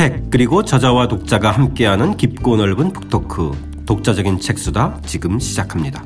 책 그리고 저자와 독자가 함께하는 깊고 넓은 북토크 독자적인 책수다 지금 시작합니다.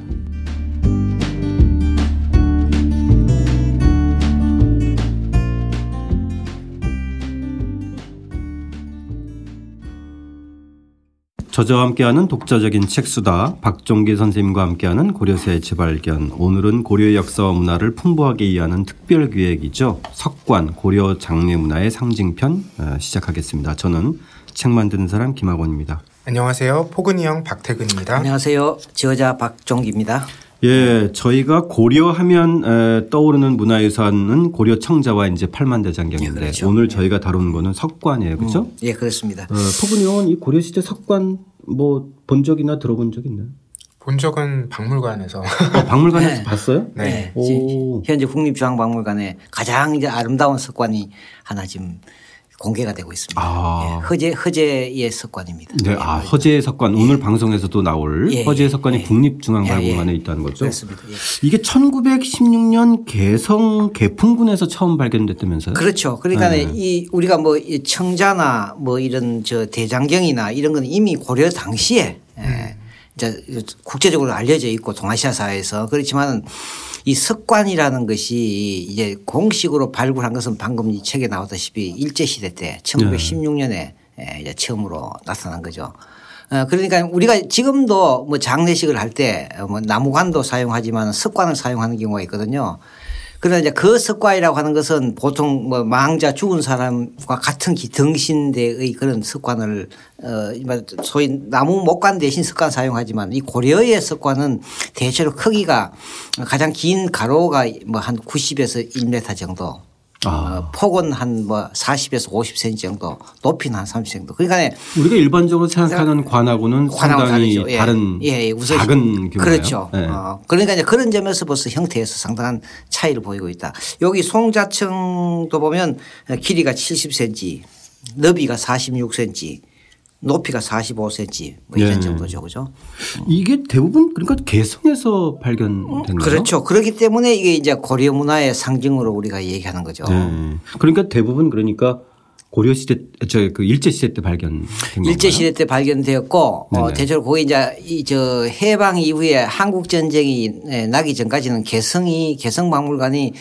저자와 함께하는 독자적인 책수다 박종기 선생님과 함께하는 고려사의 재발견 오늘은 고려의 역사와 문화를 풍부하게 이해하는 특별 기획이죠 석관 고려 장례 문화의 상징편 어, 시작하겠습니다. 저는 책 만드는 사람 김학원입니다. 안녕하세요 포근이 형 박태근입니다. 안녕하세요 저자 박종기입니다. 예, 저희가 고려하면 에, 떠오르는 문화유산은 고려 청자와 이제 팔만대장경인데 예, 그렇죠. 오늘 저희가 다루는 거는 석관이에요, 그렇죠? 음, 예 그렇습니다. 어, 형은 이 고려 시대 석관 뭐 본 적이나 들어본 적 있나요? 본 적은 박물관에서 어, 박물관에서 네. 봤어요? 네. 오. 지- 현재 국립중앙박물관에 가장 이제 아름다운 석관이 하나 지금 공개가 되고 있습니다. 아. 예, 허재 허재의 석관입니다. 네, 아 허재의 석관 오늘 방송에서도 나올 예, 허재의 예, 석관이 예. 국립중앙박물관에 예, 예. 있다는 거죠. 그렇습니다. 예. 이게 1916년 개성 개풍군에서 처음 발견됐다면서요? 그렇죠. 그러니까 네. 이 우리가 뭐이 청자나 뭐 이런 저 대장경이나 이런 건 이미 고려 당시에 예, 이제 국제적으로 알려져 있고 동아시아 사회에서 그렇지만 이 석관이라는 것이 이제 공식으로 발굴한 것은 방금 이 책에 나왔다시피 일제 시대 때 1916년에 이제 처음으로 나타난 거죠. 어, 그러니까 우리가 지금도 뭐 장례식을 할 때 뭐 나무관도 사용하지만 석관을 사용하는 경우가 있거든요. 그러나 이제 그 석관이라고 하는 것은 보통 뭐 망자 죽은 사람과 같은 기- 등신대의 그런 석관을 어 소위 나무 목관 대신 석관 사용하지만 이 고려의 석관은 대체로 크기가 가장 긴 가로가 뭐 한 90에서 1m 정도 어, 폭은 한 뭐 40에서 50cm 정도 높이는 한 30cm 정도 그러니까 우리가 일반적으로 생각하는 관하고는 관하고 상당히 다르죠. 예. 다른 예, 예. 우선 작은 규모예요. 그렇죠. 예. 어, 그러니까 이제 그런 점에서 벌써 형태에서 상당한 차이를 보이고 있다. 여기 송자층도 보면 길이가 70cm, 너비가 46cm, 높이가 45cm 뭐 이런 예. 정도죠. 그죠? 이게 대부분 그러니까 개성에서 발견된 거예요. 그렇죠. 그렇기 때문에 이게 이제 고려 문화의 상징으로 우리가 얘기하는 거죠. 네. 그러니까 대부분 그러니까 고려 시대 저그 일제 시대 때 발견된 일제? 시대 때 발견되었고 어. 대체로 거기 이제 이 저 해방 이후에 한국 전쟁이 예, 나기 전까지는 개성이 개성 박물관이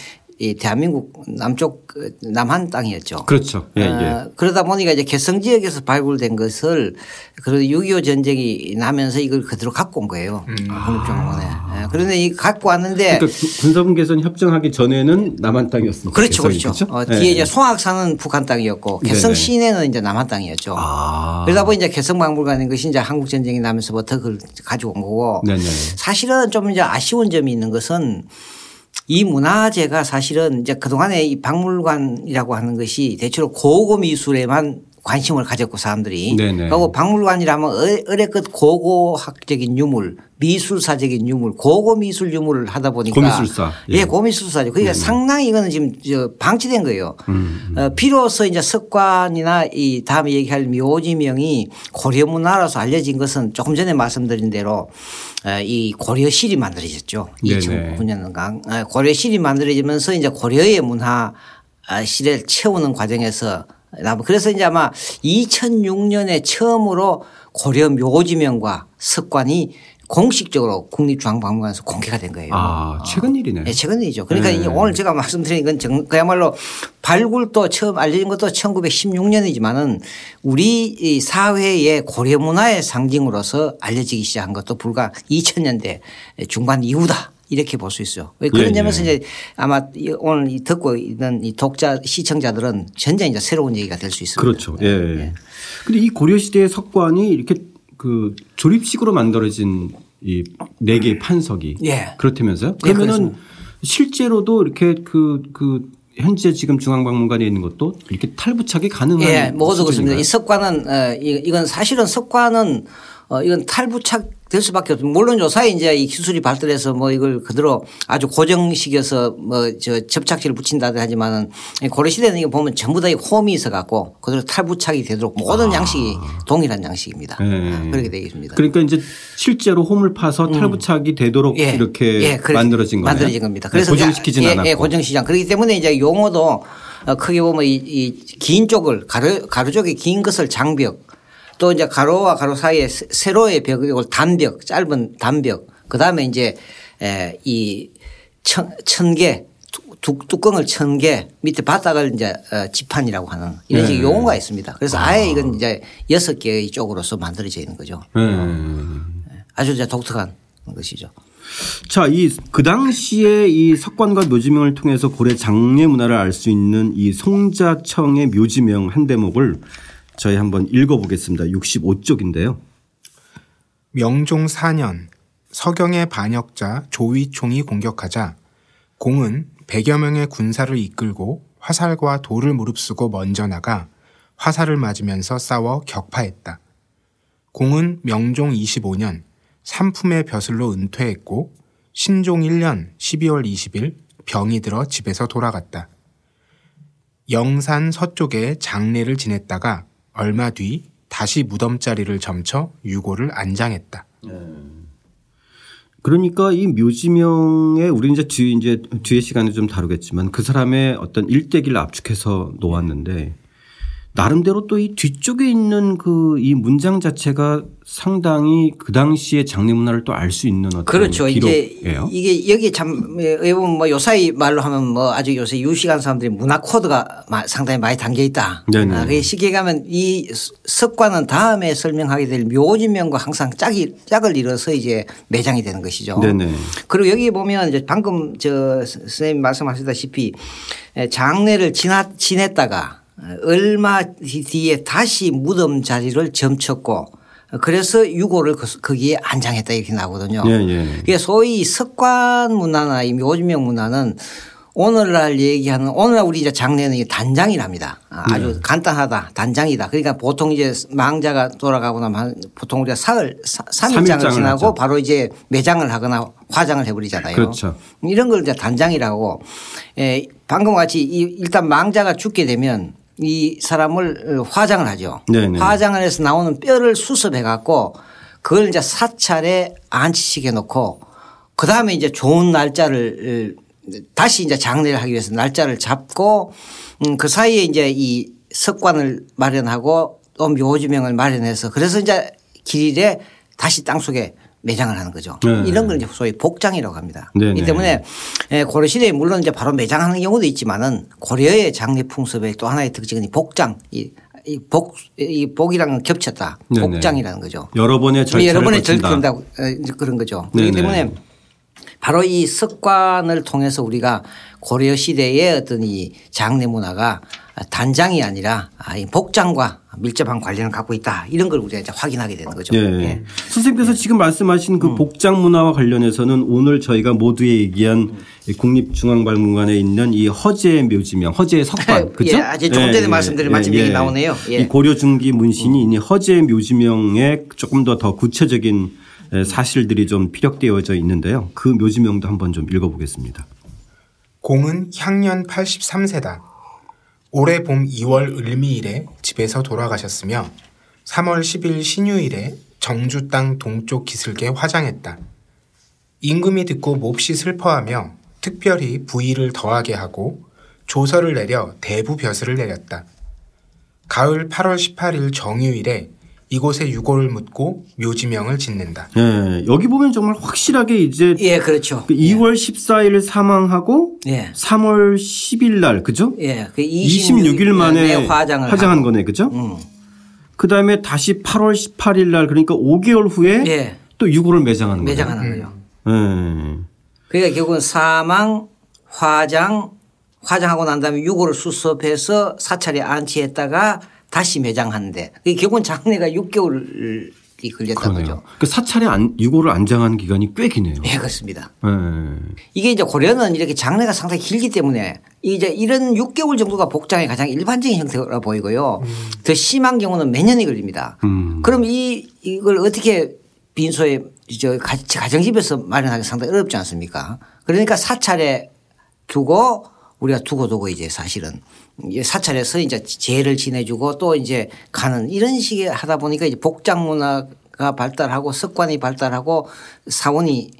이 대한민국 남쪽 그 남한 땅이었죠. 그렇죠. 예, 예. 어, 그러다 보니까 이제 개성 지역에서 발굴된 것을 그래도 6.25 전쟁이 나면서 이걸 그대로 갖고 온 거예요. 국립중앙원에. 예, 그런데 이 갖고 왔는데 그러니까 구- 군사분 개선 협정하기 전에는 남한 땅이었습니다. 그렇죠, 개성이, 그렇죠. 그렇죠? 어, 예. 뒤에 이제 송악산은 북한 땅이었고 개성 네네. 시내는 이제 남한 땅이었죠. 아. 그러다 보니 이제 개성 박물관인 것이 이제 한국 전쟁이 나면서부터 그걸 가지고 온 거고 네네. 사실은 좀 이제 아쉬운 점이 있는 것은 이 문화재가 사실은 이제 그동안에 이 박물관이라고 하는 것이 대체로 고고 미술에만 관심을 가졌고 사람들이 네네. 그리고 박물관이라면 어- 어레끝 고고학적인 유물 미술사적인 유물 고고 미술 유물을 하다 보니까 고미술사. 예. 음. 예, 고미술사죠. 그러니까 상당히 이거는 지금 저 방치된 거예요. 어, 비로소 이제 석관이나 이 다음에 얘기할 묘지명이 고려 문화라서 알려진 것은 조금 전에 말씀드린 대로 어, 이 고려실이 만들어졌죠. 네네. 2009년간 어, 고려실이 만들어지면서 이제 고려의 문화 아, 시대를 채우는 과정에서 남- 그래서 이제 아마 2006년에 처음으로 고려 묘지명과 석관이 공식적으로 국립중앙박물관에서 공개가 된 거예요. 아, 최근 일이네. 예, 최근 일이죠. 그러니까 네. 이 오늘 제가 말씀드린 건 정- 그야말로 발굴도 처음 알려진 것도 1916년이지만은 우리 이 사회의 고려 문화의 상징으로서 알려지기 시작한 것도 불과 2000년대 중반 이후다. 이렇게 볼 수 있어요. 그런 예, 점에서 예. 이제 아마 이 오늘 이 듣고 있는 이 독자 시청자들은 전혀 이제 새로운 얘기가 될 수 있습니다. 그렇죠. 예. 근데 이 고려 시대의 석관이 이렇게 그 조립식으로 만들어진 이 네 개의 판석이 예. 그렇다면서요? 예, 그러면은 그렇습니다. 실제로도 이렇게 그그 현재 지금 중앙박물관에 있는 것도 이렇게 탈부착이 가능한 예, 모두 그렇습니다. 이 석관은 어, 이- 이건 사실은 석관은 어, 이건 탈부착 될 수밖에 없습니다. 물론 요사이 이제 이 기술이 발달해서 뭐 이걸 그대로 아주 고정식이어서 뭐 저 접착제를 붙인다든 하지만은 이 고려시대는 이거 보면 전부 다 이 홈이 있어 갖고 그대로 탈부착이 되도록 모든 양식이 동일한 양식입니다. 아. 예. 아, 그렇게 되겠습니다. 그러니까 이제 실제로 홈을 파서 탈부착이 되도록 예. 이렇게 예, 만들어진 거네요. 만들어진 겁니다. 네, 고정시키진 예, 않았고. 예, 고정시장. 그렇기 때문에 이제 용어도 어, 크게 보면 이, 이긴 쪽을 가로, 가로 쪽에 긴 것을 장벽 또 이제 가로와 가로 사이에 세- 세로의 벽을 단벽 짧은 단벽 그 다음에 이제 에, 이 천, 천개 뚜껑을 천 개 밑에 바닥을 이제 어, 지판이라고 하는 이런 식의 네. 용어가 있습니다. 그래서 아 예 이건 이제 여섯 개의 쪽으로서 만들어져 있는 거죠. 네. 아주 이제 독특한 것이죠. 자, 이 그 당시에 이 석관과 묘지명을 통해서 고려 장례 문화를 알 수 있는 이 송자청의 묘지명 한 대목을 저희 한번 읽어보겠습니다. 65쪽인데요. 명종 4년 서경의 반역자 조위총이 공격하자 공은 100여 명의 군사를 이끌고 화살과 돌을 무릅쓰고 먼저 나가 화살을 맞으면서 싸워 격파했다. 공은 명종 25년 삼품의 벼슬로 은퇴했고 신종 1년 12월 20일 병이 들어 집에서 돌아갔다. 영산 서쪽에 장례를 지냈다가 얼마 뒤 다시 무덤자리를 점쳐 유고를 안장했다. 그러니까 이 묘지명에 우리 이제 뒤 이제 뒤에 시간에 좀 다루겠지만 그 사람의 어떤 일대기를 압축해서 놓았는데 나름대로 또 이 뒤쪽에 있는 그 이 문장 자체가 상당히 그 당시의 장례 문화를 또 알 수 있는 어떤 그렇죠. 기록이에요. 이게 여기 참 여러분 뭐 요사이 말로 하면 뭐 아주 요새 유식한 사람들이 문화 코드가 마- 상당히 많이 담겨 있다. 네네. 아, 그게 쉽게 가면 이 습관은 다음에 설명하게 될 묘지명과 항상 짝이 짝을 이뤄서 이제 매장이 되는 것이죠. 네네. 그리고 여기 보면 이제 방금 저 선생님 말씀하셨다시피 장례를 지나, 지냈다가 얼마 뒤에 다시 무덤 자리를 점쳤고 그래서 유고를 그- 거기에 안장했다 이렇게 나오거든요. 예, 예. 그게 소위 석관 문화나 이 묘지명 문화는 오늘날 얘기하는 오늘날 우리 이제 장례는 이게 단장이랍니다. 아, 네. 아주 간단하다. 단장이다. 그러니까 보통 이제 망자가 돌아가고 나면 보통 우리가 사흘, 사- 삼일장을 지나고 하죠. 바로 이제 매장을 하거나 화장을 해버리잖아요. 그렇죠. 이런 걸 이제 단장이라고 에, 방금 같이 이 일단 망자가 죽게 되면 이 사람을 어, 화장을 하죠. 네네. 화장을 해서 나오는 뼈를 수습해 갖고 그걸 이제 사찰에 안치시켜 놓고 그 다음에 이제 좋은 날짜를 어, 다시 이제 장례를 하기 위해서 날짜를 잡고 음, 그 사이에 이제 이 석관을 마련하고 또 묘지명을 마련해서 그래서 이제 길일에 다시 땅 속에 매장을 하는 거죠. 네. 이런 걸 이제 소위 복장이라고 합니다. 네네. 이 때문에 예, 고려 시대에 물론 이제 바로 매장하는 경우도 있지만은 고려의 장례 풍습의 또 하나의 특징은 이 복장 이, 이 복, 이 복이랑 겹쳤다. 네네. 복장이라는 거죠. 여러 번의 절차를 여러 번의. 절차다 그런 거죠. 그렇기. 때문에 바로 이 습관을 통해서 우리가 고려 시대의 어떤 이 장례 문화가 단장이 아니라 아, 이 복장과 밀접한 관련을 갖고 있다 이런 걸 우리가 이제 확인하게 되는 거죠. 예. 예. 선생님께서 지금 말씀하신 음. 그 복장 문화와 관련해서는 오늘 저희가 모두 얘기한 이 국립중앙박물관에 있는 이 허재 묘지명, 허재 석관, 그죠? 예, 아주 조금 전에 말씀드린 마침 얘기 나오네요. 예. 이 고려 중기 문신이 이 허재 묘지명에 조금 더 더 구체적인 에, 사실들이 좀 피력되어져 있는데요. 그 묘지명도 한번 좀 읽어보겠습니다. 공은 향년 83세다. 올해 봄 2월 을미일에 집에서 돌아가셨으며 3월 10일 신유일에 정주 땅 동쪽 기슭에 화장했다. 임금이 듣고 몹시 슬퍼하며 특별히 부의를 더하게 하고 조서를 내려 대부 벼슬을 내렸다. 가을 8월 18일 정유일에 이곳에 유고를 묻고 묘지명을 짓는다. 예, 여기 보면 정말 확실하게 이제 예, 그렇죠. 그 2월 14일 사망하고 예. 3월 10일 날 그죠? 예, 그 26일 만에 화장을 화장한 하고. 거네, 그죠? 음. 그 다음에 다시 8월 18일 날 그러니까 5개월 후에 예. 또 유고를 매장하는 거예요. 매장하는 거죠. 예. 그러니까 결국은 사망, 화장, 화장하고 난 다음에 유고를 수습해서 사찰에 안치했다가 다시 매장하는데 그게 결국은 장례가 6개월 이 걸렸다는 그러네요. 거죠. 그 사찰에 안, 유고를 안장하는 기간이 꽤 기네요. 예, 그렇습니다. 예. 이게 이제 고려는 이렇게 장례가 상당히 길기 때문에 이제 이런 6개월 정도가 복장의 가장 일반적인 형태라 보이고요. 더 심한 경우는 몇 년이 걸립니다. 음. 그럼 이 이걸 어떻게 빈소에 저 가- 가정집에서 마련하기 상당히 어렵지 않습니까? 그러니까 사찰에 두고 우리가 두고 두고 이제 사실은 이 사찰에서 이제 제를 지내주고 또 이제 가는 이런 식의 하다 보니까 이제 복장 문화가 발달하고 습관이 발달하고 사원이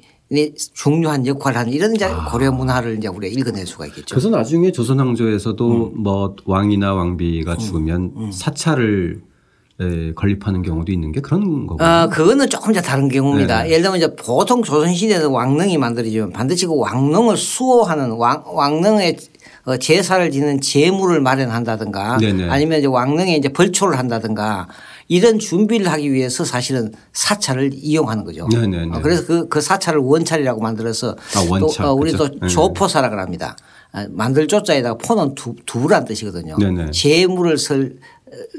중요한 역할을 하는 이런 이제 아. 고려 문화를 이제 우리가 읽어낼 수가 있겠죠. 그래서 나중에 조선 왕조에서도 음. 뭐 왕이나 왕비가 죽으면 사찰을 에, 건립하는 경우도 있는 게 그런 거고. 아, 그거는 조금 이제 다른 경우입니다. 네. 예를 들면 이제 보통 조선시대는 왕릉이 만들어지면 반드시 그 왕릉을 수호하는 왕, 왕릉에 어, 제사를 지는 제물을 마련한다든가 네네. 아니면 이제 왕릉에 이제 벌초를 한다든가 이런 준비를 하기 위해서 사실은 사찰을 이용하는 거죠. 네네네. 어, 그래서 그, 그 사찰을 원찰이라고 만들어서 아, 원찰. 또 어, 우리 그죠. 또 네. 조포사라고 합니다. 아, 만들 조자에다가 포는 두, 두란 뜻이거든요. 네네. 재물을 설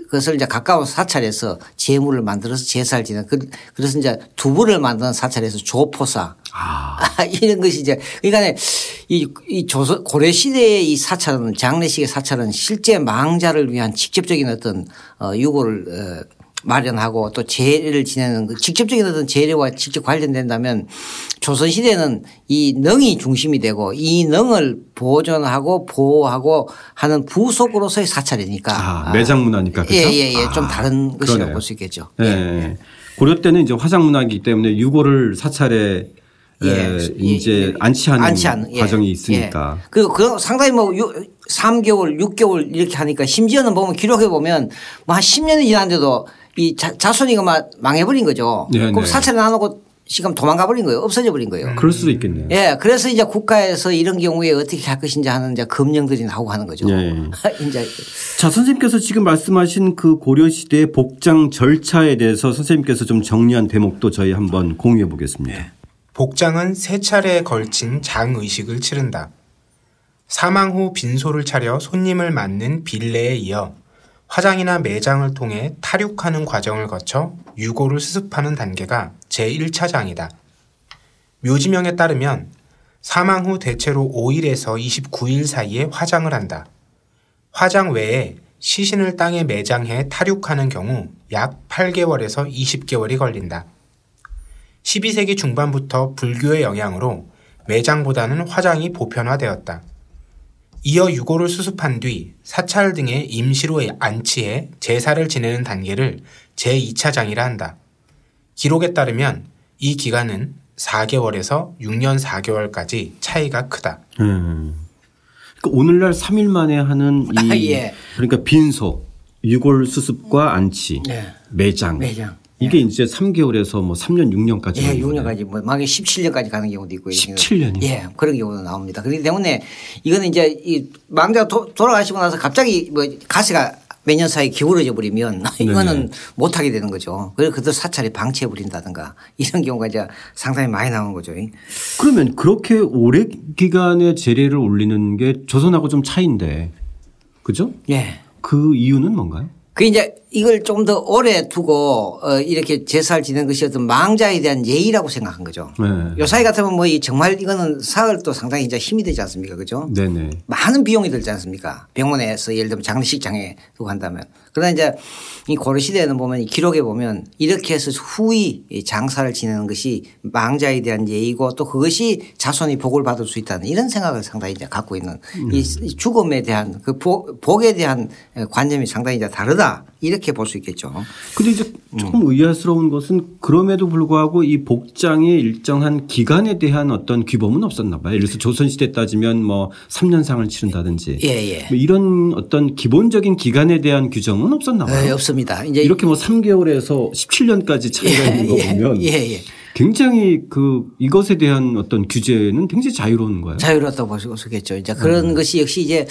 그것을 이제 가까운 사찰에서 재물을 만들어서 제사를 지는 그- 그래서 이제 두부를 만드는 사찰에서 조포사 아. 이런 것이 이제 그러니까 이, 이 조선 고려 시대의 이 사찰은 장례식의 사찰은 실제 망자를 위한 직접적인 어떤 어, 유고를 어, 마련하고 또 제례를 지내는 그 직접적인 어떤 제례와 직접 관련된다면 조선 시대는 이 능이 중심이 되고 이 능을 보존하고 보호하고 하는 부속으로서의 사찰이니까 아, 매장 문화니까 그죠? 예 예 예 좀 아, 다른 것이라고. 볼 수 있겠죠. 예. 고려 때는 이제 화상 문화이기 때문에 유고를 사찰에 예. 에, 예, 이제 예. 안치하는 안치하는, 예. 과정이 있으니까. 예. 그리고 그 상당히 뭐 유, 3개월, 6개월 이렇게 하니까 심지어는 보면 기록해 보면 뭐 한 10년이 지났는데도 이 자, 자손이 막 망해버린 거죠. 네, 그럼 네. 사찰을 안 하고 지금 도망가 버린 거예요. 없어져 버린 거예요. 그럴 수도 있겠네요. 예. 그래서 이제 국가에서 이런 경우에 어떻게 할 것인지 하는 이제 검령들이 나오고 하는 거죠. 예. 이제 자, 선생님께서 지금 말씀하신 그 고려시대의 복장 절차에 대해서 선생님께서 좀 정리한 대목도 저희 한번 공유해 보겠습니다. 복장은 세 차례에 걸친 장의식을 치른다. 사망 후 빈소를 차려 손님을 맞는 빌례에 이어 화장이나 매장을 통해 탈육하는 과정을 거쳐 유고를 수습하는 단계가 제1차장이다. 묘지명에 따르면 사망 후 대체로 5일에서 29일 사이에 화장을 한다. 화장 외에 시신을 땅에 매장해 탈육하는 경우 약 8개월에서 20개월이 걸린다. 12세기 중반부터 불교의 영향으로 매장보다는 화장이 보편화되었다. 이어 유고를 수습한 뒤 사찰 등에 임시로 안치해 제사를 지내는 단계를 제2차 장이라 한다. 기록에 따르면 이 기간은 4개월에서 6년 4개월까지 차이가 크다. 음. 그러니까 오늘날 3일 만에 하는 이 아, 예. 그러니까 빈소, 유골 수습과 안치, 네. 매장. 매장. 이게 이제 3개월에서 뭐 3년, 6년까지. 예, 6년까지 뭐 막에 17년까지 가는 경우도 있고 17년이요? 예, 그런 경우도 나옵니다. 그렇기 때문에 이거는 이제 이 망자가 도- 돌아가시고 나서 갑자기 뭐 가시가 몇 년 사이 기울어져 버리면 이거는 못 하게 되는 거죠. 그래서 그들 사찰이 방치해 버린다든가 이런 경우가 이제 상당히 많이 나오는 거죠. 그러면 그렇게 오래 기간의 재례를 올리는 게 조선하고 좀 차이인데. 그죠? 예. 그 이유는 뭔가요? 그 이제 이걸 좀더 오래 두고 어 이렇게 제사를 지내는 것이 어떤 망자에 대한 예의라고 생각한 거죠. 네. 요 사이 같으면 뭐이 정말 이거는 사흘도 상당히 이제 힘이 되지 않습니까? 그죠? 네네. 많은 비용이 들지 않습니까? 병원에서 예를 들면 장례식장에 두고 한다면. 그러나 이제 이 고려시대에는 보면 이 기록에 보면 이렇게 해서 후이 이 장사를 지내는 것이 망자에 대한 예의고 또 그것이 자손이 복을 받을 수 있다는 이런 생각을 상당히 이제 갖고 있는 이 죽음에 대한 그 복- 복에 대한 관념이 상당히 이제 다르다 이렇게 볼 수 있겠죠. 근데 이제 조금 의아스러운 것은 그럼에도 불구하고 이 복장의 일정한 기간에 대한 어떤 규범은 없었나 봐요. 예를 들어서 조선시대 따지면 뭐 3년상을 치른다든지 예, 예. 뭐 이런 어떤 기본적인 기간에 대한 규정은 없었나 네, 봐요. 없습니다. 이제 이렇게 뭐 3개월에서 17년까지 차이가 있는 거 예, 보면 예, 예. 굉장히 그 이것에 대한 어떤 규제는 굉장히 자유로운 거예요. 자유롭다고 볼수 있겠죠. 이제 그런 것이 역시 이제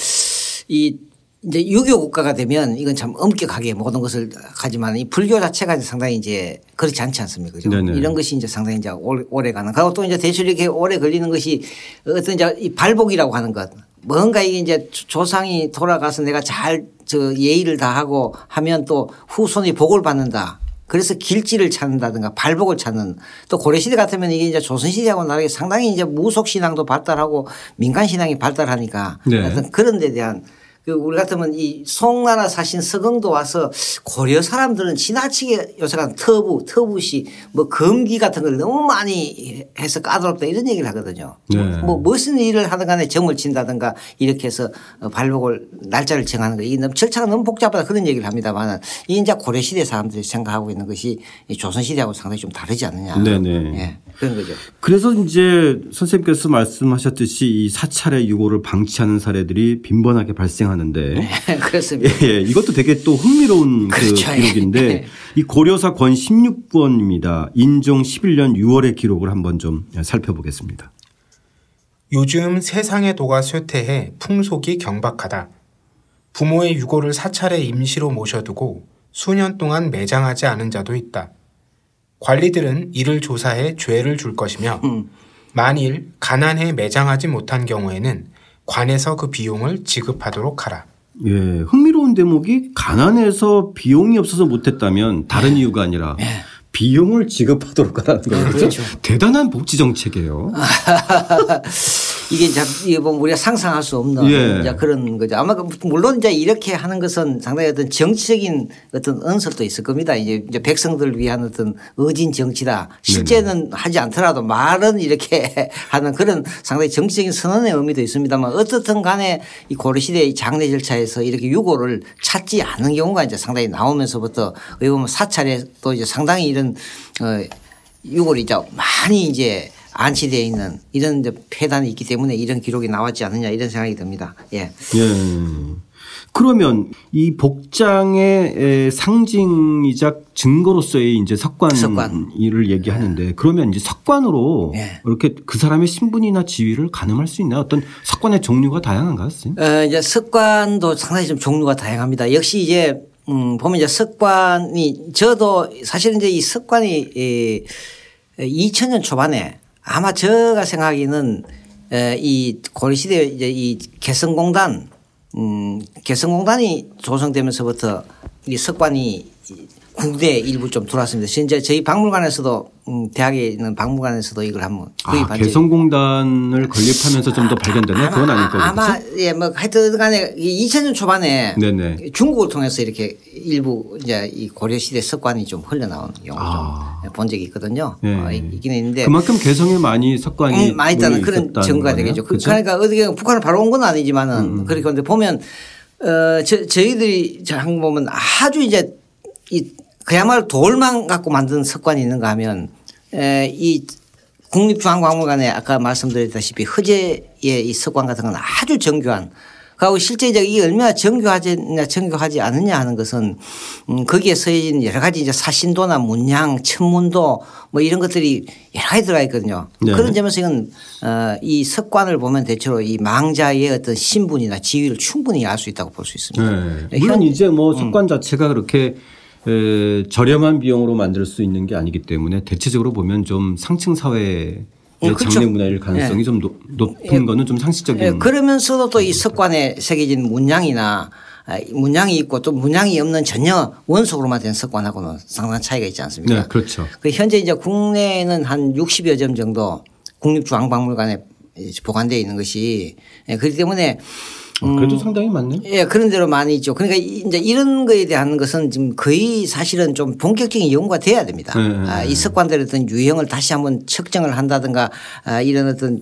이 이제 유교 국가가 되면 이건 참 엄격하게 모든 것을 하지만 이 불교 자체가 이제 상당히 이제 그렇지 않지 않습니까? 그죠? 네네. 이런 것이 이제 상당히 이제 오래, 가는. 그리고 또 이제 대출 이렇게 오래 걸리는 것이 어떤 이제 이 발복이라고 하는 것. 뭔가 이게 이제 조상이 돌아가서 내가 잘 저 예의를 다하고 하면 또 후손이 복을 받는다. 그래서 길지를 찾는다든가 발복을 찾는 또 고려시대 같으면 이게 이제 조선시대하고 다르게 상당히 이제 무속신앙도 발달하고 민간신앙이 발달하니까 네. 그런 데 대한 그 우리 같으면 이 송나라 사신 서경도 와서 고려 사람들은 지나치게 요새가 터부, 터부시 뭐 검기 같은 걸 너무 많이 해서 까다롭다 이런 얘기를 하거든요. 네. 뭐 무슨 일을 하든 간에 점을 친다든가 이렇게 해서 어, 발목을 날짜를 정하는 거 이게 너무 절차가 너무 복잡하다 그런 얘기를 합니다만 이 이제 고려 시대 사람들이 생각하고 있는 것이 이 조선 시대하고 상당히 좀 다르지 않느냐. 네네. 예. 그런 거죠. 그래서 이제 선생님께서 말씀하셨듯이 이 사찰의 유고를 방치하는 사례들이 빈번하게 발생하는 데 그렇습니다. 예, 예. 이것도 되게 또 흥미로운 그 그렇죠. 기록인데 예. 이 고려사 권 16권입니다. 인종 11년 6월의 기록을 한번 좀 살펴보겠습니다. 요즘 세상의 도가 쇠퇴해 풍속이 경박하다. 부모의 유고를 사찰에 임시로 모셔두고 수년 동안 매장하지 않은 자도 있다. 관리들은 이를 조사해 죄를 줄 것이며 만일 가난해 매장하지 못한 경우에는 관에서 그 비용을 지급하도록 하라. 예, 흥미로운 대목이 가난해서 비용이 없어서 못했다면 다른 이유가 아니라 비용을 지급하도록 하라는 거예요. 그렇죠? 대단한 복지 정책이에요. 이게 이제 이게 뭐 우리가 상상할 수 없는 예. 이제 그런 거죠. 아마 그 물론 이제 이렇게 하는 것은 상당히 어떤 정치적인 어떤 언설도 있을 겁니다. 이제 이제 백성들을 위한 어떤 의진 정치다. 실제는 하지 않더라도 말은 이렇게 하는 그런 상당히 정치적인 선언의 의미도 있습니다만 어떻든 간에 이 고려시대의 장례 절차에서 이렇게 유고를 찾지 않은 경우가 이제 상당히 나오면서부터 어떻게 보면 사찰에 또 이제 상당히 이런 어 유골이 이제 많이 이제 안치되어 있는 이런 이제 폐단이 있기 때문에 이런 기록이 나왔지 않느냐 이런 생각이 듭니다. 예. 예. 그러면 이 복장의 에, 상징이자 증거로서의 이제 석관, 석관. 얘기하는데 그러면 이제 석관으로 예. 이렇게 그 사람의 신분이나 지위를 가늠할 수 있나요? 어떤 석관의 종류가 다양한가요? 선생님? 어, 이제 석관도 상당히 좀 종류가 다양합니다. 역시 이제 음, 보면 이제 석관이 저도 사실 이제 이 석관이 이 2000년 초반에 아마 제가 생각하기는 에, 이 고려시대 이제 이 개성공단 음, 개성공단이 조성되면서부터 이 석관이 국내 일부 좀 들어왔습니다. 현재 저희 박물관에서도 음, 대학에 있는 박물관에서도 이걸 한번 아, 개성공단을 건립하면서 좀 더 발견되네? 그건 아닐 거고. 아마? 예 뭐 하여튼 간에 2000년 초반에 네네. 중국을 통해서 이렇게 일부 이제 이 고려 시대 석관이 좀 흘러나오는 경우를 아. 좀본 적이 있거든요. 네. 어, 있긴 있는데 그만큼 개성에 많이 석관이 음, 많이 있다는 그런 증거가. 되겠죠. 그-? 그러니까 어떻게 북한을 바로 온 건 아니지만은 그러니까 근데 보면 어, 저, 저희들이 저 한국 보면 아주 이제 이 그야말로 돌만 갖고 만든 석관이 있는가 하면 에, 이 국립중앙박물관에 아까 말씀드렸다시피 허재의 이 석관 같은 건 아주 정교한 그리고 실제 이제 얼마나 정교하냐 정교하지 않느냐 하는 것은 음 거기에 서해진 여러 가지 이제 사신도나 문양, 천문도 뭐 이런 것들이 여러 가지 들어가 있거든요. 네. 그런 점에서 이건 어, 이 석관을 보면 대체로 이 망자의 어떤 신분이나 지위를 충분히 알 수 있다고 볼 수 있습니다. 네. 물론 현- 이제 뭐 음. 석관 자체가 그렇게 에, 저렴한 비용으로 만들 수 있는 게 아니기 때문에 대체적으로 보면 좀 상층 사회의 예, 그렇죠. 장례 문화일 가능성이 좀 높- 높은 거는 좀 상식적인. 예, 그러면서도 또이 석관에 새겨진 문양이나 아, 문양이 있고 또 문양이 없는 전혀 원석으로만 된 석관하고는 상당한 차이가 있지 않습니까? 네, 그렇죠. 그 현재 이제 국내에는 한 60여 점 정도 국립중앙박물관에 보관되어 있는 것이 예, 그렇기 때문에 어, 그래도 상당히 많네요. 예, 그런 대로 많이 있죠. 그러니까 이- 이제 이런 거에 대한 것은 지금 거의 사실은 좀 본격적인 연구가 돼야 됩니다. 네, 네, 아, 이 석관들의 어떤 유형을 다시 한번 측정을 한다든가 아, 이런 어떤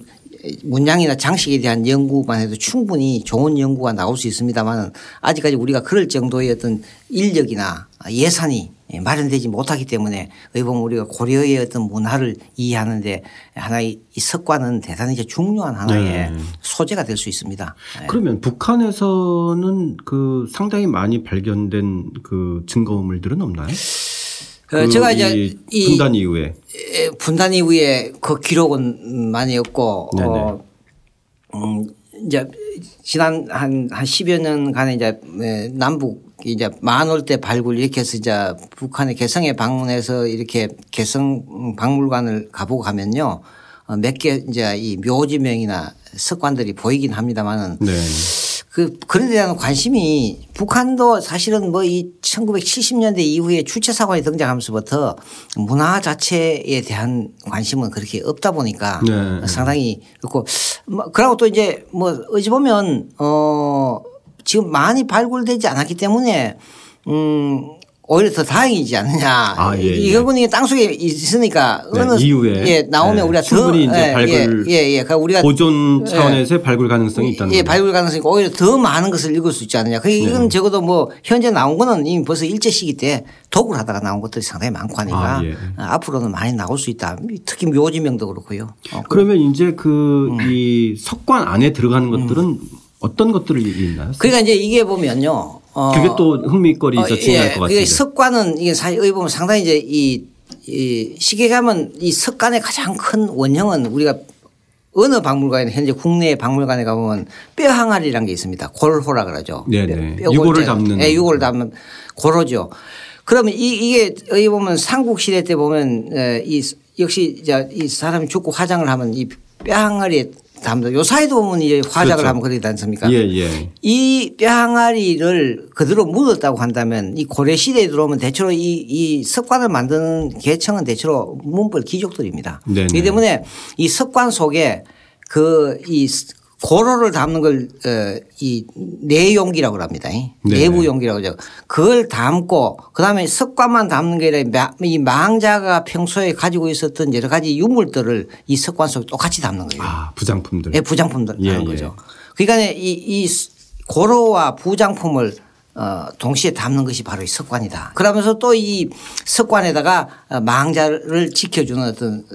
문양이나 장식에 대한 연구만 해도 충분히 좋은 연구가 나올 수 있습니다만 아직까지 우리가 그럴 정도의 어떤 인력이나 예산이 마련되지 못하기 때문에 어떻게 보면 우리가 고려의 어떤 문화를 이해하는데 하나의 이 석관은 대단히 중요한 하나의 네. 소재가 될 수 있습니다. 예. 그러면 북한에서는 그 상당히 많이 발견된 그 증거물들은 없나요? 그 제가 이제 이 분단 이후에 에, 분단 이후에 그 기록은 많이 없고. 어, 음, 이제 지난 한, 한 10여 년간에 이제 에, 남북 이제 만올 때 발굴 이렇게 해서 이제 북한의 개성에 방문해서 이렇게 개성 박물관을 가보고 가면요. 어, 몇개 이제 이 묘지명이나 석관들이 보이긴 합니다만은 네. 그 그런 데 대한 관심이 북한도 사실은 뭐 이 1970년대 이후에 주체 사관이 등장하면서부터 문화 자체에 대한 관심은 그렇게 없다 보니까 네. 상당히 그렇고 뭐 그러고 또 이제 뭐 어찌 보면 어 지금 많이 발굴되지 않았기 때문에 음 오히려 더 다행이지 않느냐. 아, 예, 예. 이거는 땅속에 있으니까 네, 어느 이후에 예, 나오면 네, 우리가 충분히 더 이제 발굴 예, 예, 예. 그러니까 우리가 보존 차원에서의 발굴 가능성이 있다는 예, 거죠. 발굴 가능성이 있고 오히려 더 많은 것을 읽을 수 있지 않느냐. 그 이건 네. 적어도 뭐 현재 나온 거는 이미 벌써 일제 시기 때 독을 하다가 나온 것들이 상당히 많고 하니까 아, 예. 아, 앞으로는 많이 나올 수 있다. 특히 묘지명도 그렇고요. 어, 그러면 이제 그 음. 이 석관 안에 들어가는 것들은 어떤 것들이 있나요? 그러니까 이제 이게 보면요. 어, 그게 또 흥미거리죠. 중요할 것 같은데. 그게 석관은 이게 사실 여기 보면 상당히 이제 이, 이 시계 가면 이 석관의 가장 큰 원형은 우리가 어느 박물관에 현재 국내 박물관에 가보면 뼈 항아리라는 게 있습니다. 골호라 그러죠. 네네. 뼈 유골을 골재. 담는. 예, 유골을 담는 고로죠. 그러면 이, 이게 여기 보면 삼국시대 때 보면 에, 이 역시 이제 이 사람이 죽고 화장을 하면 이 뼈 항아리에 담는 요 사이도 보면 이제 화장을 그렇죠. 하면 그러지 않습니까? 예, 예. 이 뼈항아리를 그대로 묻었다고 한다면 이 고려 시대에 들어오면 대체로 이, 이 석관을 만드는 계층은 대체로 문벌 귀족들입니다. 네네. 그렇기 때문에 이 석관 속에 그 이 고로를 담는 걸, 어, 이 내용기라고 합니다. 네네. 내부 용기라고 하죠. 그걸 담고 그 다음에 석관만 담는 게 아니라 마- 이 망자가 평소에 가지고 있었던 여러 가지 유물들을 이 석관 속에 똑같이 담는 거예요. 아, 부장품들. 예, 부장품들 예, 하는 예. 거죠. 그러니까 이, 이 고로와 부장품을 어, 동시에 담는 것이 바로 이 석관이다. 그러면서 또이 석관에다가 어, 망자를 지켜주는 어떤 어,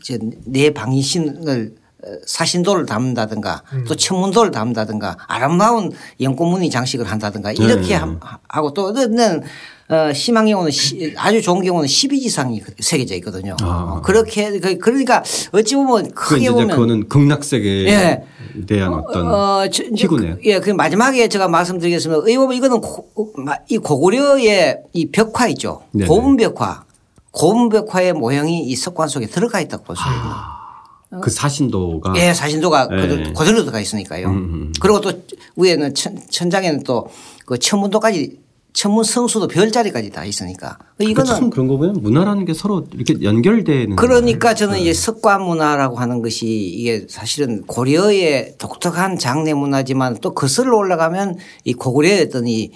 이제 내 방신을 어, 사신도를 담는다든가 또 천문도를 담는다든가 아름다운 연꽃무늬 장식을 한다든가 이렇게 네. 함- 하고 또 어떤 어, 심한 경우는 시- 아주 좋은 경우는 12지상이 새겨져 있거든요. 아. 어, 그렇게 그- 그러니까 어찌 보면 그 크게 보면 그거는 극락세계에 예. 대한 어떤 어, 저- 희구네요. 그- 예, 그 마지막에 제가 말씀드리겠습니다. 의원 이거는 고, 마- 이 고구려의 이 벽화 있죠. 고분 벽화. 고분 벽화의 모형이 이 석관 속에 들어가 있다고 볼수 있는. 그 사신도가 예, 사신도가 예. 그대로, 그대로 들어가 있으니까요. 음, 그리고 또 위에는 천, 천장에는 또 그 천문도까지 천문 성수도 별자리까지 다 있으니까 그러니까 이거는 참 그런 거 보면 문화라는 게 서로 이렇게 연결되는 그러니까. 저는 네. 이제 석관 문화라고 하는 것이 이게 사실은 고려의 독특한 장례 문화지만 또 거슬러 올라가면 이 고구려의 어떤 이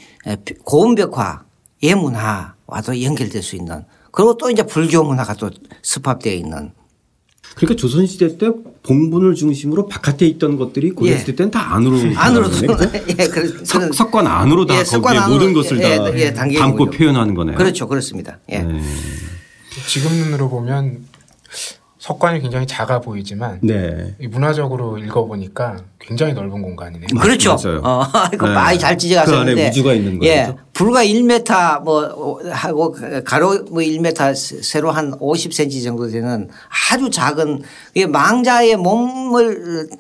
고음벽화의 문화와도 연결될 수 있는 그리고 또 이제 불교 문화가 또 습합되어 있는 그러니까 조선시대 때 봉분을 중심으로 바깥에 있던 것들이 고려 시대 때는 다 안으로 안으로? 예, 그런- 석, 석관 안으로 다 예, 석관 거기에 안으로 모든 것을 예, 다 예, 당기는 담고 거죠. 표현하는 거네요. 그렇죠 그렇습니다. 예. 네. 지금 눈으로 보면 석관이 굉장히 작아 보이지만 네. 이 문화적으로 읽어보니까 굉장히 넓은 공간이네요. 그렇죠. 맞아요. 어, 이거 네. 많이 잘 찢어가셨는데. 그 안에 우주가 있는 거죠. 예. 불과 1m 뭐 하고 가로 뭐 1m 세로 한 50cm 정도 되는 아주 작은 이게 망자의 몸을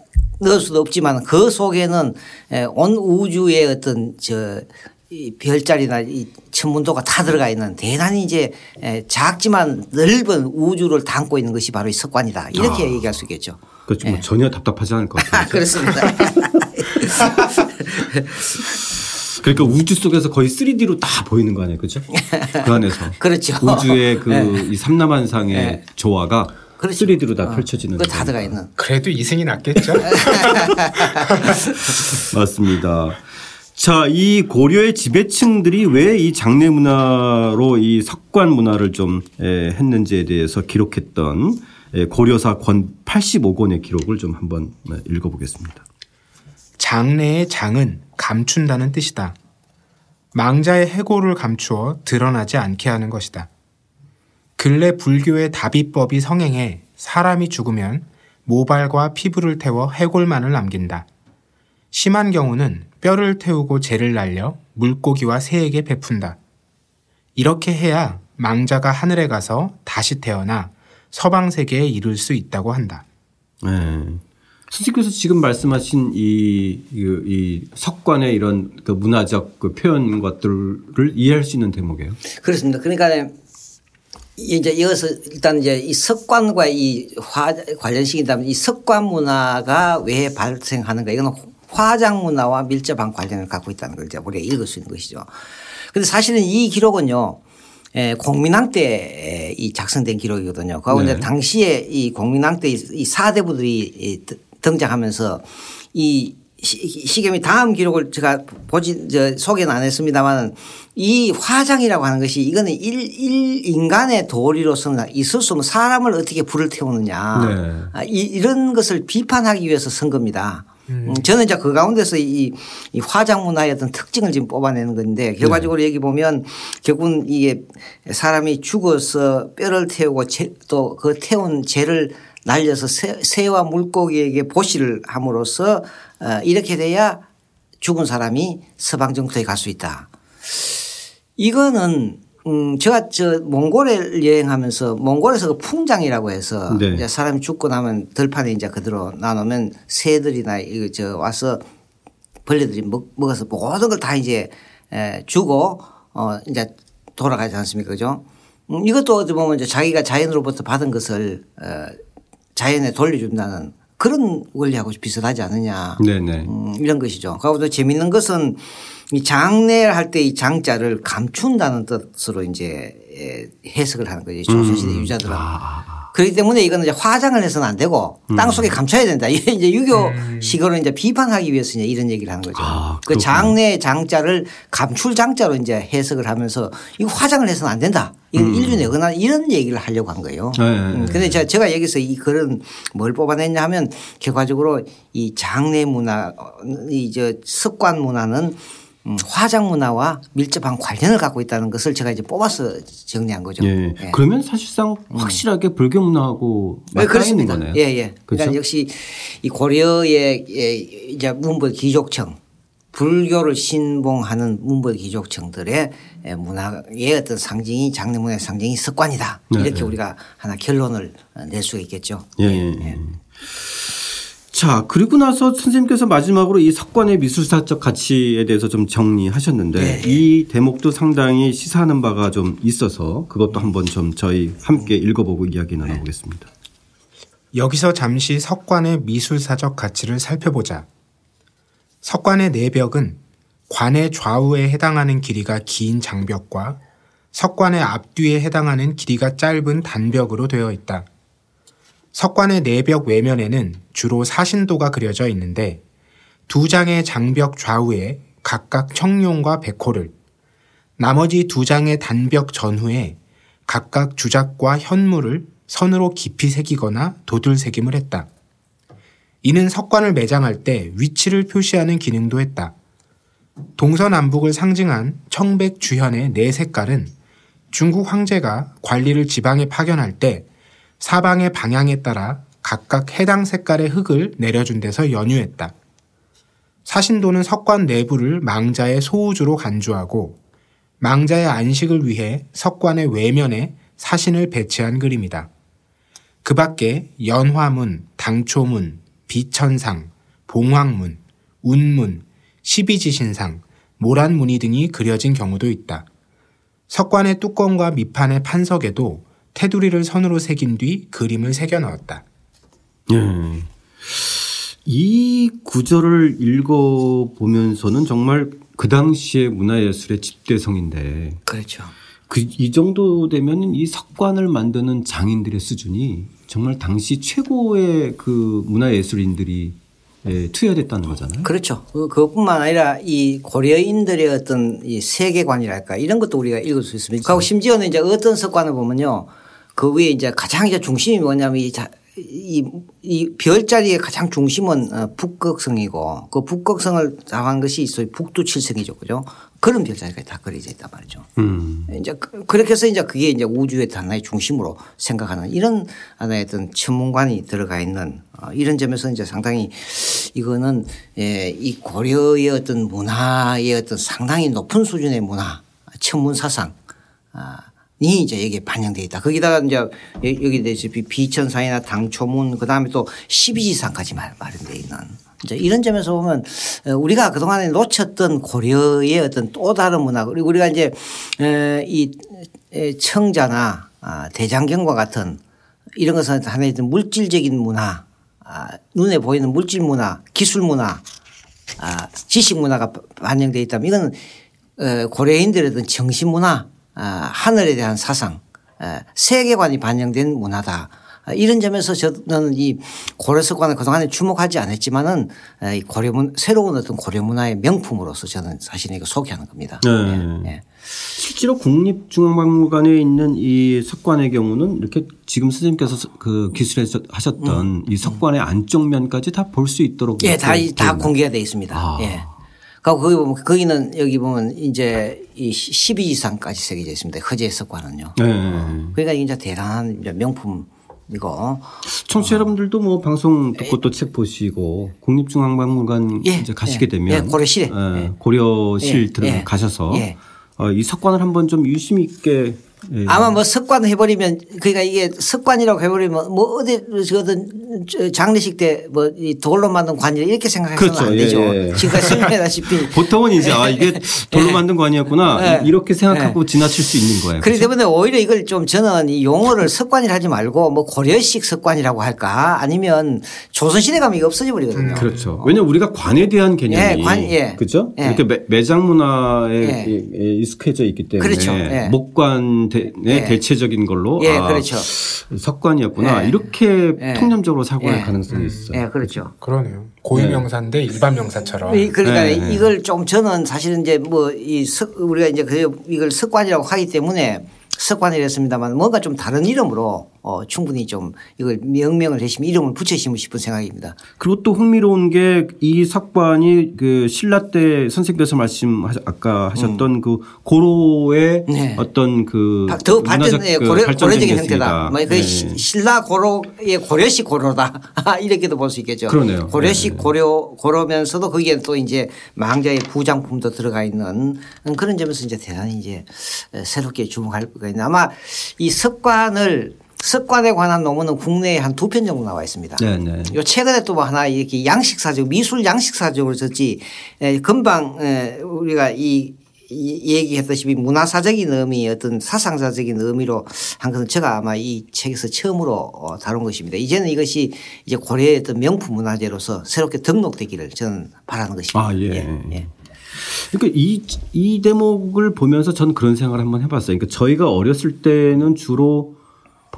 넣을 수도 없지만 그 속에는 예, 온 우주의 어떤 저 이 별자리나 이 천문도가 다 들어가 있는 대단히 이제 예, 작지만 넓은 우주를 담고 있는 것이 바로 이 석관이다. 이렇게 아. 얘기할 수 있겠죠. 그렇죠. 뭐 전혀 답답하지 않을 것 아, 같아요. 그렇습니다. 그러니까 우주 속에서 거의 3D로 다 보이는 거 아니에요. 그렇죠? 그 안에서. 그렇죠. 우주의 그 네. 이 삼라만상의 네. 조화가 그렇죠. 3D로 다 어, 펼쳐지는 그거 다. 들어가 있는. 그래도 이승이 낫겠죠? 맞습니다. 자, 이 고려의 지배층들이 왜 이 장례 문화로 이 석관 문화를 좀 에, 했는지에 대해서 기록했던 에, 고려사 권 85권의 기록을 좀 한번 네, 읽어보겠습니다. 장래의 장은 감춘다는 뜻이다. 망자의 해고를 감추어 드러나지 않게 하는 것이다. 근래 불교의 다비법이 성행해 사람이 죽으면 모발과 피부를 태워 해골만을 남긴다. 심한 경우는 뼈를 태우고 재를 날려 물고기와 새에게 베푼다. 이렇게 해야 망자가 하늘에 가서 다시 태어나 서방 세계에 이를 수 있다고 한다. 네. 선생님께서 지금 말씀하신 이, 이, 이 석관의 이런 그 문화적 그 표현 것들을 이해할 수 있는 대목이에요. 그렇습니다. 그러니까 이제 이어서 일단 이제 이 석관과 이 화 관련식이다면 이 석관 문화가 왜 발생하는가 이거는 화장 문화와 밀접한 관련을 갖고 있다는 걸 이제 우리가 읽을 수 있는 것이죠. 그런데 사실은 이 기록은요. 에, 공민왕 때 이 작성된 기록이거든요. 그하고 네. 이제 당시에 이 공민왕 때 이 사대부들이 등장하면서 이 시겸이 다음 기록을 제가 보지 저 소개는 안 했습니다만 이 화장이라고 하는 것이 이거는 일, 일 인간의 도리로서는 있을 수 없는 사람을 어떻게 불을 태우느냐 네. 아, 이, 이런 것을 비판하기 위해서 선 겁니다. 음. 저는 이제 그 가운데서 이, 이 화장 문화의 어떤 특징을 지금 뽑아내는 건데 결과적으로 네. 여기 보면 결국은 이게 사람이 죽어서 뼈를 태우고 또 그 태운 재를 날려서 새, 와 물고기에게 보시를 함으로써 어, 이렇게 돼야 죽은 사람이 서방 정토에 갈 수 있다. 이거는 음 제가 저 몽골에 여행하면서 몽골에서 그 풍장이라고 해서 네. 이제 사람이 죽고 나면 들판에 이제 그대로 나누면 새들이나 이거 저 와서 벌레들이 먹, 먹어서 모든 걸 다 이제 에 주고 어 이제 돌아가지 않습니까 그죠? 음 이것도 어떻게 보면 이제 자기가 자연으로부터 받은 것을 어 자연에 돌려준다는 그런 원리하고 비슷하지 않느냐. 네네. 음, 이런 것이죠. 그리고 또 재밌는 것은 이 장례를 할 때 이 장자를 감춘다는 뜻으로 이제 해석을 하는 거죠. 조선시대 음. 유자들은. 아. 그렇기 때문에 이거는 이제 화장을 해서는 안 되고 음. 땅 속에 감춰야 된다. 이게 이제 유교식으로 음. 이제 비판하기 위해서 이제 이런 얘기를 하는 거죠. 아, 그 장내 장자를 감출 장자로 이제 해석을 하면서 이거 화장을 해서는 안 된다. 이건 음. 인류 내거나 이런 얘기를 하려고 한 거예요. 네. 음. 근데 제가, 제가 여기서 이 글은 뭘 뽑아냈냐 하면 결과적으로 이 장내 문화, 이 저 습관 문화는 음, 화장 문화와 밀접한 관련을 갖고 있다는 것을 제가 이제 뽑아서 정리한 거죠. 예. 예. 그러면 사실상 음. 확실하게 음. 불교 문화하고 네, 맞닿아 있는 거네요. 예, 예. 그러니까 그렇죠? 역시 이 고려의 예, 이제 문벌 귀족청 불교를 신봉하는 문벌 귀족청들의 예, 문화의 어떤 상징이 장례 문화의 상징이 습관이다. 네, 이렇게 네. 우리가 하나 결론을 낼 수가 있겠죠. 예. 예. 예. 자, 그리고 나서 선생님께서 마지막으로 이 석관의 미술사적 가치에 대해서 좀 정리하셨는데 네. 이 대목도 상당히 시사하는 바가 좀 있어서 그것도 한번 좀 저희 함께 읽어보고 이야기 나눠보겠습니다. 여기서 잠시 석관의 미술사적 가치를 살펴보자. 석관의 내벽은 관의 좌우에 해당하는 길이가 긴 장벽과 석관의 앞뒤에 해당하는 길이가 짧은 단벽으로 되어 있다. 석관의 내벽 외면에는 주로 사신도가 그려져 있는데 두 장의 장벽 좌우에 각각 청룡과 백호를 나머지 두 장의 단벽 전후에 각각 주작과 현무를 선으로 깊이 새기거나 도들 새김을 했다. 이는 석관을 매장할 때 위치를 표시하는 기능도 했다. 동서남북을 상징한 청백 주현의 네 색깔은 중국 황제가 관리를 지방에 파견할 때 사방의 방향에 따라 각각 해당 색깔의 흙을 내려준 데서 연유했다. 사신도는 석관 내부를 망자의 소우주로 간주하고 망자의 안식을 위해 석관의 외면에 사신을 배치한 그림이다. 그 밖에 연화문, 당초문, 비천상, 봉황문, 운문, 십이지신상, 모란무늬 등이 그려진 경우도 있다. 석관의 뚜껑과 밑판의 판석에도 테두리를 선으로 새긴 뒤 그림을 새겨 넣었다. 예. 이 구절을 읽어 보면서는 정말 그 당시의 문화예술의 집대성인데. 그렇죠. 그, 이 정도 되면 이 석관을 만드는 장인들의 수준이 정말 당시 최고의 그 문화예술인들이 예, 투여됐다는 거잖아요. 그렇죠. 그, 그것뿐만 아니라 이 고려인들의 어떤 이 세계관이랄까 이런 것도 우리가 읽을 수 있습니다. 그리고 심지어는 이제 어떤 석관을 보면요. 그 위에 이제 가장 이제 중심이 뭐냐면 이, 자, 이, 이 별자리의 가장 중심은 어, 북극성이고 그 북극성을 잡은 것이 소위 북두칠성이죠. 그죠? 그런 별자리가 다 그려져 있단 말이죠. 음. 이제 그, 그렇게 해서 이제 그게 이제 우주의 하나의 중심으로 생각하는 이런 하나의 어떤 천문관이 들어가 있는 어, 이런 점에서 이제 상당히 이거는 예, 이 고려의 어떤 문화의 어떤 상당히 높은 수준의 문화 천문 사상 아, 이 이제 여기에 반영되어 있다. 거기다가 이제 여기 대시피 비천상이나 당초문 그다음에 또 12지상까지 마련되어 있는 이제 이런 점에서 보면 어, 우리가 그동안에 놓쳤던 고려의 어떤 또 다른 문화 그리고 우리가 이제 이 청자나 아, 대장경과 같은 이런 것은 하나의 물질적인 문화 아, 눈에 보이는 물질 문화 기술 문화 아, 지식 문화가 반영되어 있다면 이거는 어, 고려인들의 어떤 정신 문화 아, 하늘에 대한 사상 세계관이 반영된 문화다. 아, 이런 점에서 저는 이 고려 석관을 그동안에 주목하지 않았지만은 이 고려 문 새로운 어떤 고려 문화의 명품으로서 저는 사실 이거 소개하는 겁니다. 네. 예. 실제로 국립중앙박물관에 있는 이 석관의 경우는 이렇게 지금 선생님께서 그 기술하셨던 이 석관의 안쪽 면까지 다 볼 수 있도록 예, 다, 이렇게 다 되어 있나요? 공개가 돼 있습니다. 아. 예. 그리고 거기 보면 거기는 여기 보면 이제 이 12 이상까지 새겨져 있습니다. 허재 석관은요. 네. 그러니까 이제 대단한 이제 명품이고 청취자 여러분들도 뭐 방송 듣고 또 책 보시고 국립중앙박물관 예, 이제 가시게 예, 되면 예, 고려실에. 예, 예. 고려실 예, 들어 예. 가셔서 예. 어, 이 석관을 한번 좀 유심 있게 예. 아마 뭐 습관 해버리면 그러니까 이게 습관이라고 해버리면 뭐 어디 저든 장례식 때 뭐 이 돌로 만든 관이라 이렇게 생각해서는 그렇죠. 안 되죠. 예, 예. 지금까지 설명했다시피 보통은 이제 아 이게 돌로 만든 거 아니었구나 예. 이렇게 생각하고 지나칠 수 있는 거예요. 그렇기 그렇죠? 때문에 오히려 이걸 좀 저는 이 용어를 습관이라 하지 말고 뭐 고려식 습관이라고 할까 아니면 조선시대 가면 이거 없어져 버리거든요. 그렇죠. 왜냐하면 우리가 관에 대한 개념이 예, 관, 예. 그죠? 예. 이렇게 매, 매장 문화에 예. 익숙해져 있기 때문에 그렇죠. 예. 목관 의 예. 대체적인 걸로 예, 아, 그렇죠. 석관이었구나 예. 이렇게 예. 통념적으로 사고할 예. 가능성이 있어요. 예, 그렇죠. 그러네요. 고유 명사인데 일반 명사처럼. 이- 그러니까 네, 네. 이걸 좀 저는 사실은 이제 뭐 이 우리가 이제 그 이걸 습관이라고 하기 때문에 습관이랬습니다만 뭔가 좀 다른 이름으로 어 충분히 좀 이걸 명명을 해시면 이름을 붙여시면 싶은 생각입니다. 그리고 또 흥미로운 게이 석관이 그 신라 때 선생님께서 말씀 아까 하셨던 그 고로의 음. 네. 어떤 그 바- 더 발전, 문화적 예, 그 고려, 고려적인 게 형태다. 뭐, 그 네. 시- 신라 고로의 고려식 고로다. 이렇게도 볼 수 있겠죠. 그러네요. 고려식 네. 고려 고로면서도 거기에 또 이제 망자의 부장품도 들어가 있는 그런 점에서 이제 대단히 이제 새롭게 주목할 거가 있는 아마 이 습관을 습관에 관한 논문은 국내에 한 두 편 정도 나와 있습니다. 네, 네. 요 최근에 또 하나 이렇게 양식사적 미술 양식사적으로 썼지 에, 금방 에, 우리가 이, 이 얘기했다시피 문화사적인 의미 어떤 사상사적인 의미로 한 것은 제가 아마 이 책에서 처음으로 어, 다룬 것입니다. 이제는 이것이 이제 고려의 어떤 명품 문화재로서 새롭게 등록되기를 저는 바라는 것입니다. 아, 예. 예. 그러니까 이, 이 대목을 보면서 전 그런 생각을 한번 해봤어요. 그러니까 저희가 어렸을 때는 주로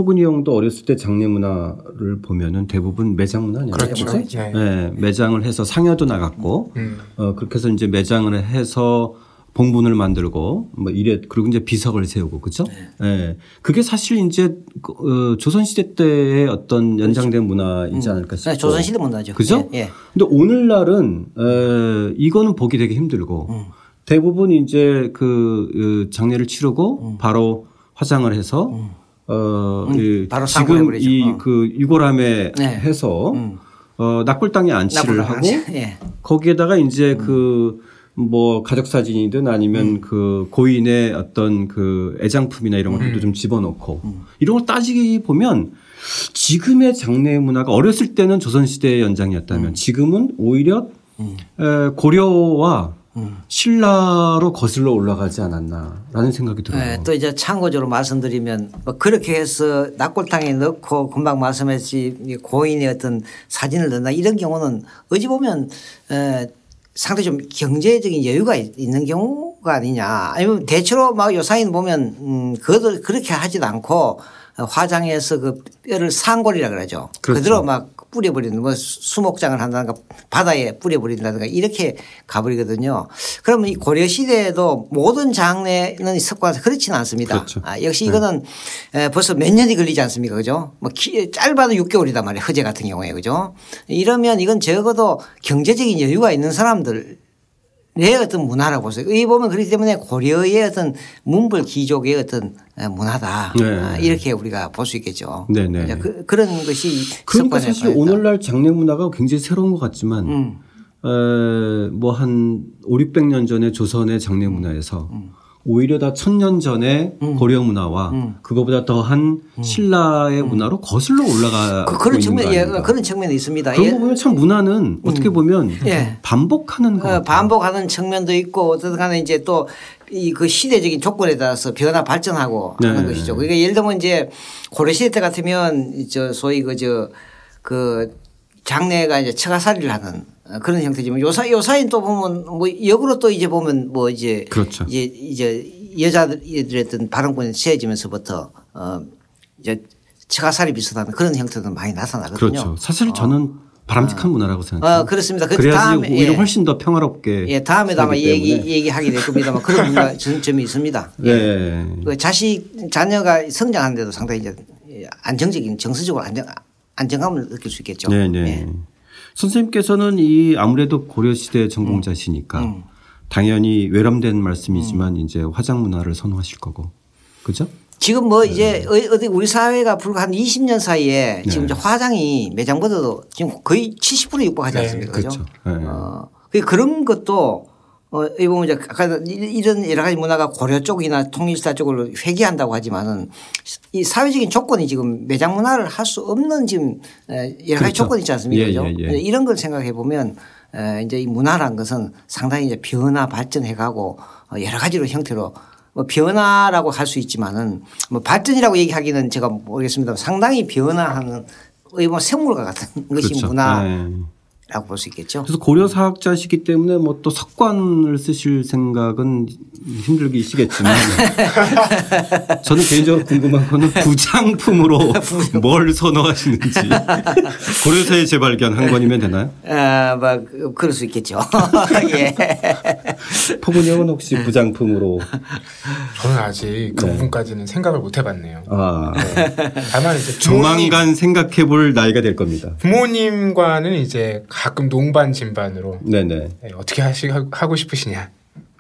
포근이 형도 어렸을 때 장례 문화를 보면은 대부분 매장 문화 아니에요? 그렇죠. 그치? 네. 네, 매장을 해서 상여도 나갔고 음. 어, 그렇게 해서 이제 매장을 해서 봉분을 만들고 뭐 이래 그리고 이제 비석을 세우고 그죠? 네. 그게 사실 이제 그, 어, 조선 시대 때의 어떤 연장된 문화이지 않을까 싶어요. 네, 조선 시대 문화죠. 그죠? 예, 예. 근데 오늘날은 에, 이거는 보기 되게 힘들고 음. 대부분 이제 그, 그 장례를 치르고 음. 바로 화장을 해서 어, 이 바로 지금 버리죠. 이 어. 그 유골함에 네. 해서 어, 낙골당에 안치를. 하고 예. 거기에다가 이제 음. 그뭐 가족 사진이든 아니면 그 고인의 어떤 그 애장품이나 이런 것들도 음. 좀 집어넣고 이런 걸 따지게 보면 지금의 장례 문화가 어렸을 때는 조선시대의 연장이었다면 지금은 오히려 에, 고려와 신라로 거슬러 올라가지 않았나라는 생각이 들어요. 네, 또 이제 참고적으로 말씀드리면 뭐 그렇게 해서 낙골탕에 넣고 금방 말씀했지 이 고인의 어떤 사진을 넣나 이런 경우는 어찌 보면 에, 상당히 좀 경제적인 여유가 있- 있는 경우가 아니냐 아니면 대체로 막 요사인 보면 음 그것도 그렇게 하지도 않고 어, 화장해서 그 뼈를 상골이라 그러죠. 그렇죠. 그대로 막 뿌려버리는 뭐 수- 수목장을 한다든가 바다에 뿌려버린다든가 이렇게 가버리거든요. 그러면 이 고려 시대에도 모든 장례는 습관에서 그렇지는 않습니다. 그렇죠. 아, 역시 이거는 에, 벌써 몇 년이 걸리지 않습니까? 그죠? 뭐 기- 짧아도 6개월이단 말이에요. 허재 같은 경우에. 그죠? 이러면 이건 적어도 경제적인 여유가 있는 사람들 의 어떤 문화라고 보세요. 이 보면 그렇기 때문에 고려의 어떤 문벌 귀족의 어떤 문화다. 네. 아, 이렇게 우리가 볼 수 있겠죠. 네네. 이제 그, 그런 것이 그러니까 사실 관했다. 오늘날 장례 문화가 굉장히 새로운 것 같지만 음. 뭐한 5, 600년 전에 조선의 장례 문화에서 음. 오히려 다 천년 전에 고려 문화와 그거보다 더한 신라의 문화로 거슬러 올라가고 음. 그, 그런 있는 측면, 거 예. 그런 측면이 있습니다. 그런 예, 거 보면 참 문화는 어떻게 보면 예. 반복하는 거 어, 같아요. 반복하는 측면도 있고 어쨌든 간에 이제 또 이 그 시대적인 조건에 따라서 변화 발전하고 하는 네. 것이죠. 그러니까 예를 들면 이제 고려시대 때 같으면 저 소위 그저그 장례가 이제 처가살이를 하는 어, 그런 형태지만 요사 요사인 또 보면 뭐 역으로 또 이제 보면 뭐 이제 그렇죠. 이제 이제 여자들의 어떤 발언권이 세지면서부터 어 이제 처가살이 비슷한 그런 형태도 많이 나타나거든요. 그렇죠. 사실 저는 바람직한 문화라고 생각해요. 어, 그렇습니다. 그 그래야지 다음에, 오히려 예. 훨씬 더 평화롭게. 예, 다음에도 아마 얘기. 얘기하게 될 겁니다만 그런 문화 점이 있습니다. 네. 그 자식, 자녀가 성장하는데도 상당히 이제 안정적인 정서적으로 안정, 안정감을 느낄 수 있겠죠. 네, 네. 예. 선생님께서는 이 아무래도 고려 시대 전공자시니까 음. 당연히 외람된 말씀이지만 이제 화장 문화를 선호하실 거고. 그죠? 지금 뭐 네. 이제 어- 어디 우리 사회가 불과 한 20년 사이에 지금 네. 이제 화장이 매장보다도 지금 거의 70%에 육박하지 네, 않습니까? 그렇죠. 네. 어, 그 그런 것도 어, 이 보면 이제 아까 이- 이런 여러 가지 문화가 고려 쪽이나 통일사 쪽으로 회귀한다고 하지만은 이 사회적인 조건이 지금 매장 문화를 할 수 없는 지금 에, 여러 가지 그렇죠. 조건이 있지 않습니까? 예? 예, 예. 이런 걸 생각해 보면 에, 이제 이 문화란 것은 상당히 이제 변화 발전해 가고 어, 여러 가지로 형태로 뭐 변화라고 할 수 있지만은 뭐 발전이라고 얘기하기는 제가 모르겠습니다. 상당히 변화하는 거의 뭐 생물과 같은 것이 그렇죠. 문화 라고 네. 볼수 있겠죠. 그래서 고려 사학자시기 때문에 뭐 또 석관을 쓰실 생각은 힘들기시겠지만 저는 개인적으로 궁금한 거는 부장품으로 뭘 선호하시는지 고려사의 재발견 한 권이면 되나요? 아, 뭐 그- 그럴 수 있겠죠. 예. 포근형은 혹시 부장품으로 저는 아직 그 네. 부분까지는 생각을 못 해봤네요. 아, 다만 이제 조만간 생각해 볼 나이가 될 겁니다. 부모님과는 이제 가끔 농반 진반으로 네네. 네, 어떻게 하시, 하고 싶으시냐.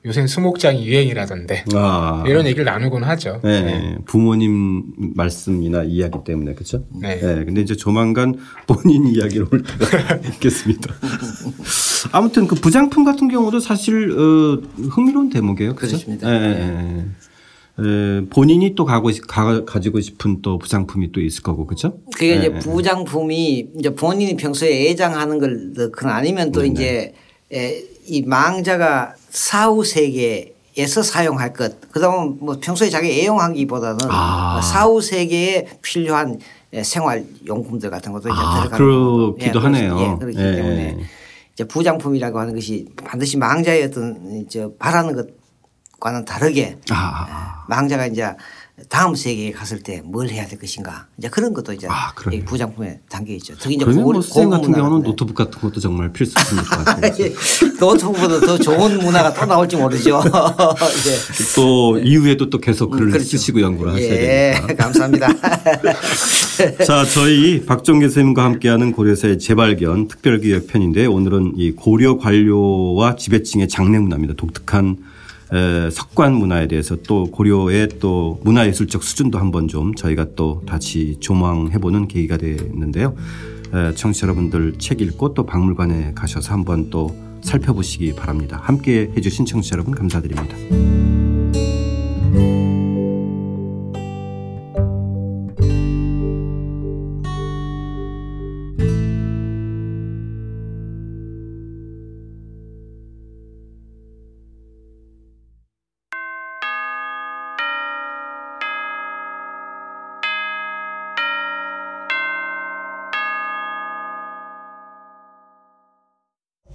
요새 수목장이 유행이라던데 아. 이런 얘기를 나누곤 하죠. 네, 부모님 말씀이나 이야기 때문에 그렇죠. 네. 근데 이제 조만간 본인 이야기로 올 때가 있겠습니다. 아무튼 그 부장품 같은 경우도 사실 어, 흥미로운 대목이에요. 그렇죠? 그렇습니다. 예, 예, 예. 에, 본인이 또 가고 싶- 가, 가지고 싶은 또 부장품이 또 있을 거고 그렇죠. 그게 이제 부장품이 이제 본인이 평소에 애장하는 걸 그런 아니면 또 이제 에, 이 망자가 사후 세계에서 사용할 것. 그다음 뭐 평소에 자기 애용하기보다는 아. 사후 세계에 필요한 에, 생활 용품들 같은 것도 이제 아, 들어가는 그렇기도. 예. 하네요. 예, 그렇기 예. 때문에 이제 부장품이라고 하는 것이 반드시 망자의 어떤 저 바라는 것과는 다르게 아, 망자가 이제 다음 세계에 갔을 때 뭘 해야 될 것인가 이제 그런 것도 이제 아, 부장품에 담겨 있죠. 특히 이제 고급- 뭐 선생 같은 경우는 문화가 노트북 같은 것도 정말 필수품일 것 같아요. 예, 노트북보다 더 좋은 문화가 또 나올지 모르죠. 이제 또 이후에도 또 계속 글을 그렇죠. 쓰시고 연구를 하셔야 예, 되니까. 감사합니다. 자, 저희 박종계 선생님과 함께하는 고려사의 재발견 특별기획 편인데 오늘은 이 고려 관료와 지배층의 장례 문화입니다. 독특한 에, 석관 문화에 대해서 또 고려의 또 문화예술적 수준도 한번 좀 저희가 또 다시 조망해보는 계기가 됐는데요. 에, 청취자 여러분들 책 읽고 또 박물관에 가셔서 한번 또 살펴보시기 바랍니다. 함께 해주신 청취자 여러분 감사드립니다.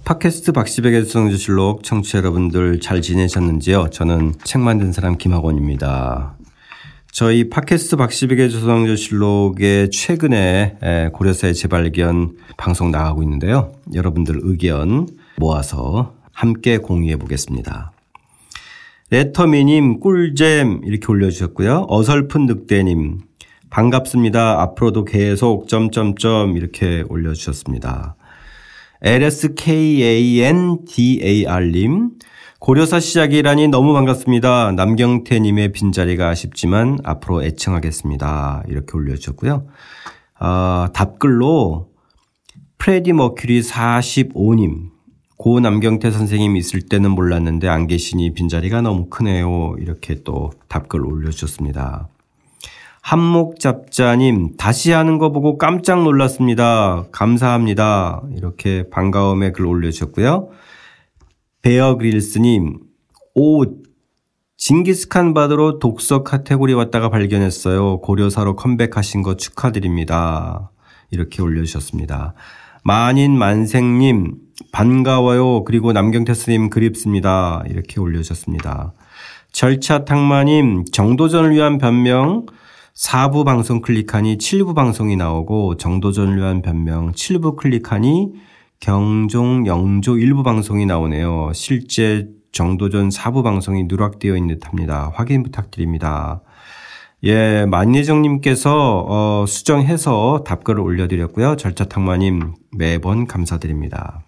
팟캐스트 박시백의 수성주실록 청취자 여러분들 잘 지내셨는지요? 저는 책 만든 사람 김학원입니다. 저희 팟캐스트 박시백의 조성조실록의 최근에 에, 고려사의 재발견 방송 나가고 있는데요. 여러분들 의견 모아서 함께 공유해 보겠습니다. 레터미님 꿀잼 이렇게 올려주셨고요. 어설픈 늑대님 반갑습니다. 앞으로도 계속 점점점 이렇게 올려주셨습니다. LSKANDAR님 고려사 시작이라니 너무 반갑습니다. 남경태님의 빈자리가 아쉽지만 앞으로 애청하겠습니다. 이렇게 올려주셨고요. 아, 답글로 프레디 머큐리 45님 고 남경태 선생님 있을 때는 몰랐는데 안 계시니 빈자리가 너무 크네요. 이렇게 또 답글 올려주셨습니다. 한목잡자님 다시 하는 거 보고 깜짝 놀랐습니다. 감사합니다. 이렇게 반가움의 글 올려주셨고요. 베어 그릴스님 오 징기스칸 받으러 독서 카테고리 왔다가 발견했어요. 고려사로 컴백하신 거 축하드립니다. 이렇게 올려주셨습니다. 만인 만생님 반가워요. 그리고 남경태 스님 그립습니다. 이렇게 올려주셨습니다. 절차 탕마님 정도전을 위한 변명 4부 방송 클릭하니 7부 방송이 나오고 정도전을 위한 변명 7부 클릭하니 경종 영조 일부 방송이 나오네요. 실제 정도전 4부 방송이 누락되어 있는 듯합니다. 확인 부탁드립니다. 예, 만예정님께서 어, 수정해서 답글을 올려드렸고요. 절차탕마님 매번 감사드립니다.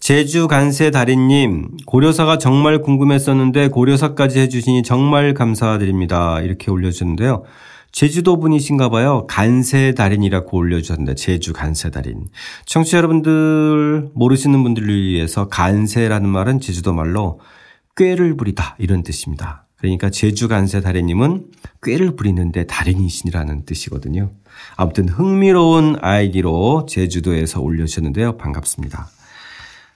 제주 간세 달인님 고려사가 정말 궁금했었는데 고려사까지 해주시니 정말 감사드립니다. 이렇게 올려주셨는데요. 제주도 분이신가 봐요. 간세 달인이라고 올려주셨는데 제주 간세 달인. 청취자 여러분들 모르시는 분들을 위해서 간세라는 말은 제주도 말로 꾀를 부리다 이런 뜻입니다. 그러니까 제주 간세 달인님은 꾀를 부리는데 달인이신이라는 뜻이거든요. 아무튼 흥미로운 아이디로 제주도에서 올려주셨는데요. 반갑습니다.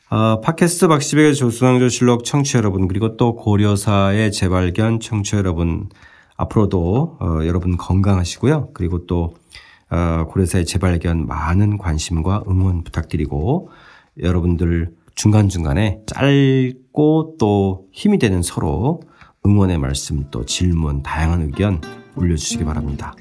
어, 팟캐스트 박시백의 조수왕조실록 청취자 여러분 그리고 또 고려사의 재발견 청취자 여러분 앞으로도 어, 여러분 건강하시고요. 그리고 또 어, 고려사의 재발견 많은 관심과 응원 부탁드리고 여러분들 중간중간에 짧고 또 힘이 되는 서로 응원의 말씀 또 질문 다양한 의견 올려주시기 바랍니다.